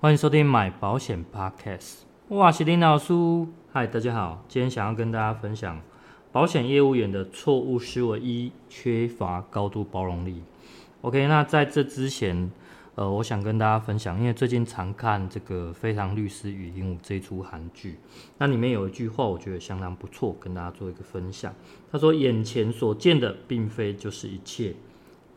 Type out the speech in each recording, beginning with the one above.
欢迎收听买保险 Podcast。哇，是林老师，嗨，大家好。今天想要跟大家分享保险业务员的错误思维一：缺乏高度包容力。OK，那在这之前，呃，我想跟大家分享，因为最近常看这个《非常律师禹英禑》这一出韩剧，那里面有一句话，我觉得相当不错，跟大家做一个分享。他说：“眼前所见的，并非就是一切。”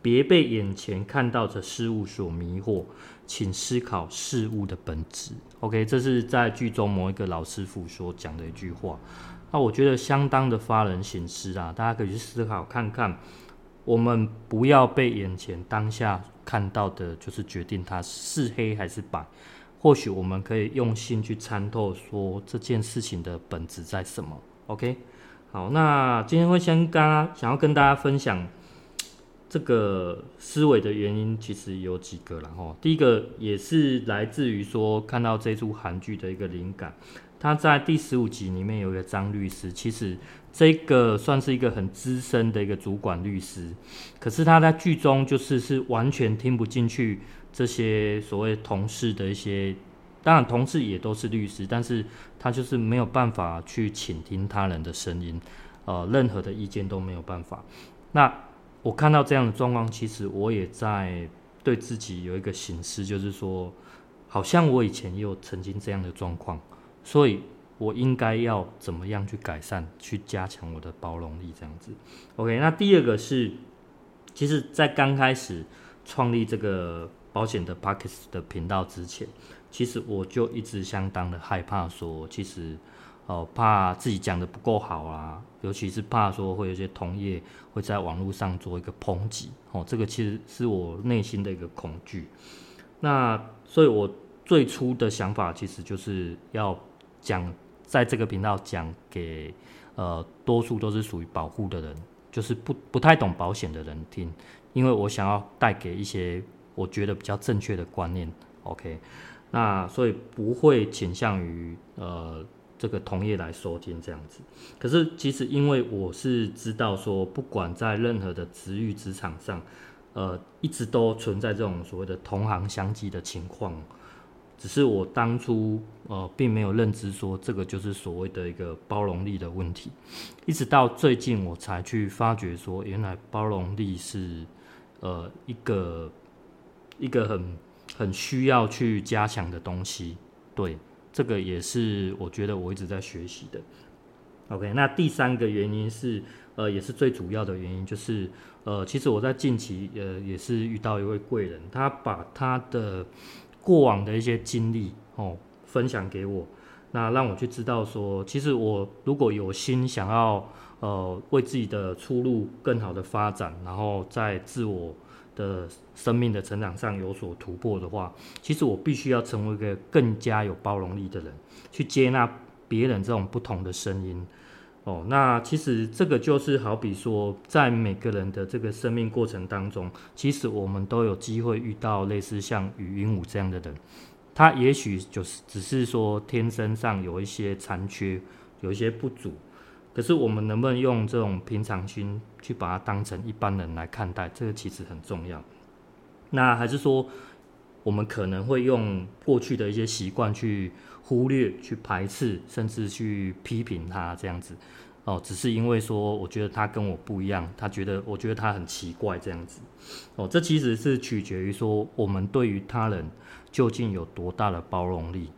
别被眼前看到的事物所迷惑，请思考事物的本质。OK，这是在剧中某一个老师傅所讲的一句话。那我觉得相当的发人省思啊，大家可以去思考看看。我们不要被眼前当下看到的，就是决定它是黑还是白。或许我们可以用心去参透，说这件事情的本质在什么。OK，好，那今天会先跟想要跟大家分享。这个思维的原因其实有几个了哈。第一个也是来自于说看到这出韩剧的一个灵感。他在第十五集里面有一个张律师，其实这个算是一个很资深的一个主管律师，可是他在剧中就是是完全听不进去这些所谓同事的一些，当然同事也都是律师，但是他就是没有办法去倾听他人的声音，呃，任何的意见都没有办法。那我看到这样的状况，其实我也在对自己有一个醒思，就是说，好像我以前也有曾经这样的状况，所以我应该要怎么样去改善，去加强我的包容力，这样子。OK，那第二个是，其实，在刚开始创立这个保险的 Podcast 的频道之前，其实我就一直相当的害怕，说其实。哦，怕自己讲的不够好啊，尤其是怕说会有些同业会在网络上做一个抨击，哦，这个其实是我内心的一个恐惧。那所以，我最初的想法其实就是要讲，在这个频道讲给呃多数都是属于保护的人，就是不不太懂保险的人听，因为我想要带给一些我觉得比较正确的观念。OK，那所以不会倾向于呃。这个同业来收听这样子，可是其实因为我是知道说，不管在任何的职域职场上，呃，一直都存在这种所谓的同行相忌的情况，只是我当初呃并没有认知说这个就是所谓的一个包容力的问题，一直到最近我才去发觉说，原来包容力是呃一个一个很很需要去加强的东西，对。这个也是我觉得我一直在学习的。OK，那第三个原因是，呃，也是最主要的原因，就是，呃，其实我在近期，呃，也是遇到一位贵人，他把他的过往的一些经历，哦，分享给我，那让我去知道说，其实我如果有心想要，呃，为自己的出路更好的发展，然后在自我。的生命的成长上有所突破的话，其实我必须要成为一个更加有包容力的人，去接纳别人这种不同的声音。哦，那其实这个就是好比说，在每个人的这个生命过程当中，其实我们都有机会遇到类似像禹英禑这样的人，他也许就是只是说天生上有一些残缺，有一些不足。可是我们能不能用这种平常心去把它当成一般人来看待？这个其实很重要。那还是说，我们可能会用过去的一些习惯去忽略、去排斥，甚至去批评他这样子。哦，只是因为说，我觉得他跟我不一样，他觉得，我觉得他很奇怪这样子。哦，这其实是取决于说，我们对于他人究竟有多大的包容力，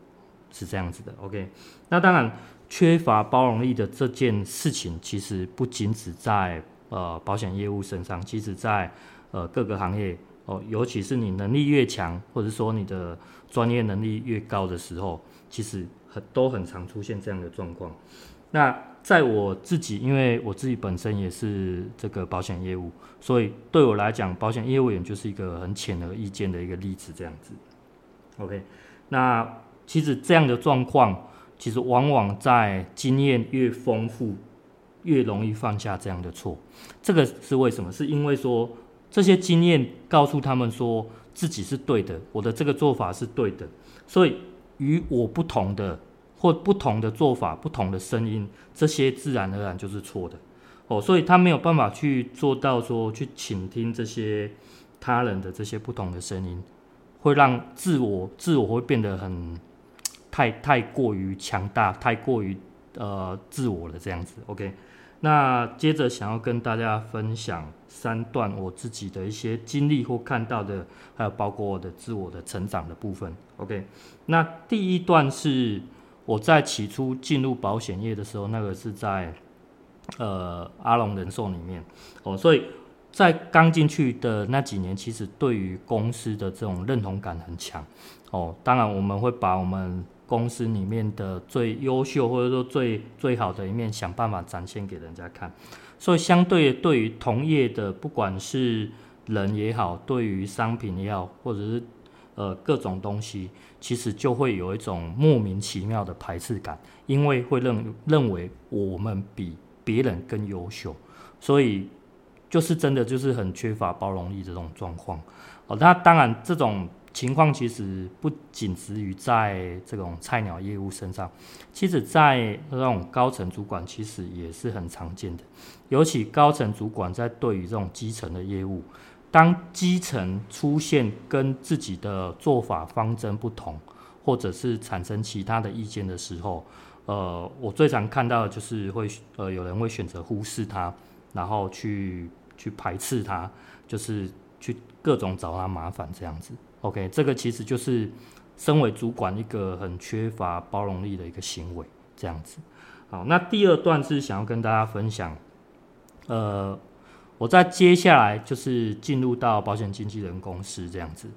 是这样子的。OK，那当然。缺乏包容力的这件事情，其实不仅只在呃保险业务身上，其实在呃各个行业哦，尤其是你能力越强，或者说你的专业能力越高的时候，其实很都很常出现这样的状况。那在我自己，因为我自己本身也是这个保险业务，所以对我来讲，保险业务员就是一个很显而易见的一个例子，这样子。OK，那其实这样的状况。其实往往在经验越丰富，越容易犯下这样的错。这个是为什么？是因为说这些经验告诉他们说自己是对的，我的这个做法是对的。所以与我不同的或不同的做法、不同的声音，这些自然而然就是错的。哦，所以他没有办法去做到说去倾听这些他人的这些不同的声音，会让自我自我会变得很太太过于强大，太过于呃自我了这样子。OK，那接着想要跟大家分享三段我自己的一些经历或看到的，还有包括我的自我的成长的部分。OK，那第一段是我在起初进入保险业的时候，那个是在呃阿龙人寿里面哦，所以。在刚进去的那几年，其实对于公司的这种认同感很强哦。当然，我们会把我们公司里面的最优秀或者说最最好的一面，想办法展现给人家看。所以，相对对于同业的，不管是人也好，对于商品也好，或者是呃各种东西，其实就会有一种莫名其妙的排斥感，因为会认认为我们比别人更优秀，所以。就是真的，就是很缺乏包容力这种状况哦。那当然，这种情况其实不仅止于在这种菜鸟业务身上，其实在那种高层主管其实也是很常见的。尤其高层主管在对于这种基层的业务，当基层出现跟自己的做法方针不同，或者是产生其他的意见的时候，呃，我最常看到的就是会呃有人会选择忽视他，然后去。去排斥他，就是去各种找他麻烦这样子。OK，这个其实就是身为主管一个很缺乏包容力的一个行为，这样子。好，那第二段是想要跟大家分享，呃，我在接下来就是进入到保险经纪人公司这样子。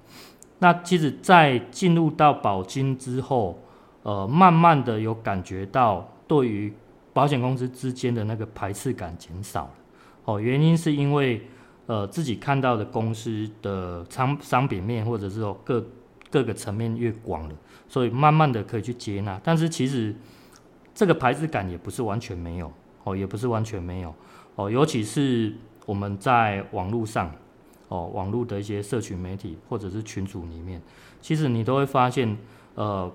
那其实，在进入到保金之后，呃，慢慢的有感觉到对于保险公司之间的那个排斥感减少了。哦，原因是因为，呃，自己看到的公司的商商品面，或者是说各各个层面越广了，所以慢慢的可以去接纳。但是其实这个排斥感也不是完全没有，哦，也不是完全没有，哦，尤其是我们在网络上，哦，网络的一些社群媒体或者是群组里面，其实你都会发现，呃，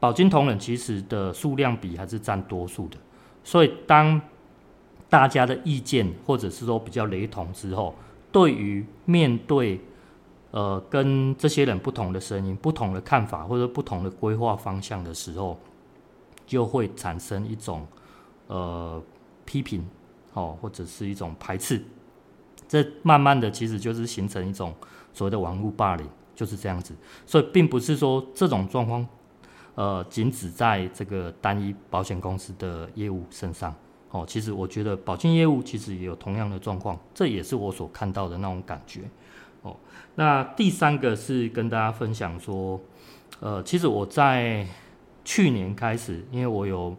保金同仁其实的数量比还是占多数的，所以当大家的意见，或者是说比较雷同之后，对于面对呃跟这些人不同的声音、不同的看法或者不同的规划方向的时候，就会产生一种呃批评，哦，或者是一种排斥。这慢慢的其实就是形成一种所谓的网络霸凌，就是这样子。所以并不是说这种状况呃仅止在这个单一保险公司的业务身上。哦，其实我觉得保经业务其实也有同样的状况，这也是我所看到的那种感觉。哦，那第三个是跟大家分享说，呃，其实我在去年开始，因为我有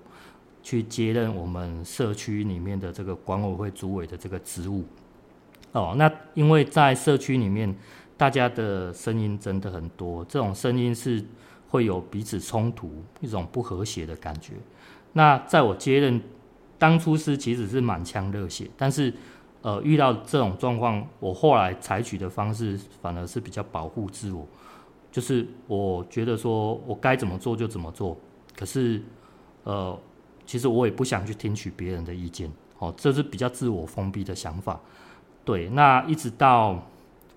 去接任我们社区里面的这个管委会主委的这个职务。哦，那因为在社区里面，大家的声音真的很多，这种声音是会有彼此冲突、一种不和谐的感觉。那在我接任当初是其实是满腔热血，但是，呃，遇到这种状况，我后来采取的方式反而是比较保护自我，就是我觉得说我该怎么做就怎么做，可是，呃，其实我也不想去听取别人的意见，哦，这是比较自我封闭的想法。对，那一直到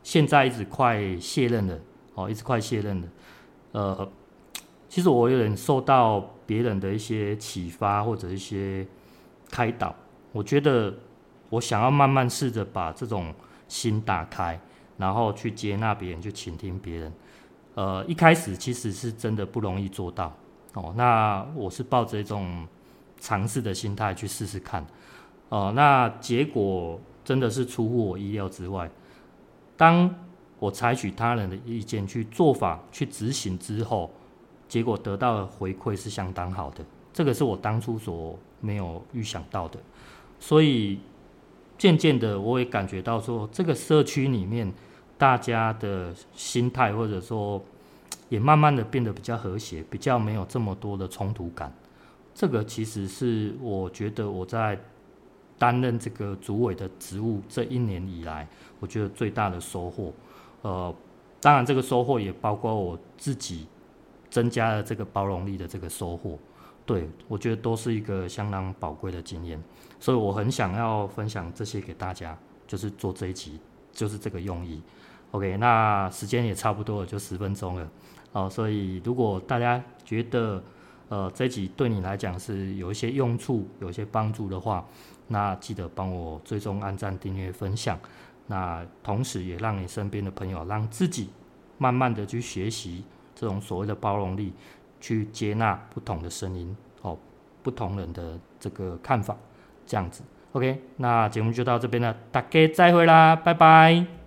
现在一直快卸任了，哦，一直快卸任了，呃，其实我有点受到别人的一些启发或者一些。开导，我觉得我想要慢慢试着把这种心打开，然后去接纳别人，去倾听别人。呃，一开始其实是真的不容易做到哦。那我是抱着一种尝试的心态去试试看，哦，那结果真的是出乎我意料之外。当我采取他人的意见去做法去执行之后，结果得到的回馈是相当好的。这个是我当初所没有预想到的，所以渐渐的我也感觉到说，这个社区里面大家的心态或者说也慢慢的变得比较和谐，比较没有这么多的冲突感。这个其实是我觉得我在担任这个主委的职务这一年以来，我觉得最大的收获。呃，当然这个收获也包括我自己增加了这个包容力的这个收获。对，我觉得都是一个相当宝贵的经验，所以我很想要分享这些给大家，就是做这一集，就是这个用意。OK，那时间也差不多了，就十分钟了。哦，所以如果大家觉得呃这一集对你来讲是有一些用处、有一些帮助的话，那记得帮我追踪、按赞、订阅、分享。那同时也让你身边的朋友，让自己慢慢的去学习这种所谓的包容力，去接纳不同的声音，哦，不同人的这个看法，这样子。OK，那节目就到这边了，大家再会啦，拜拜。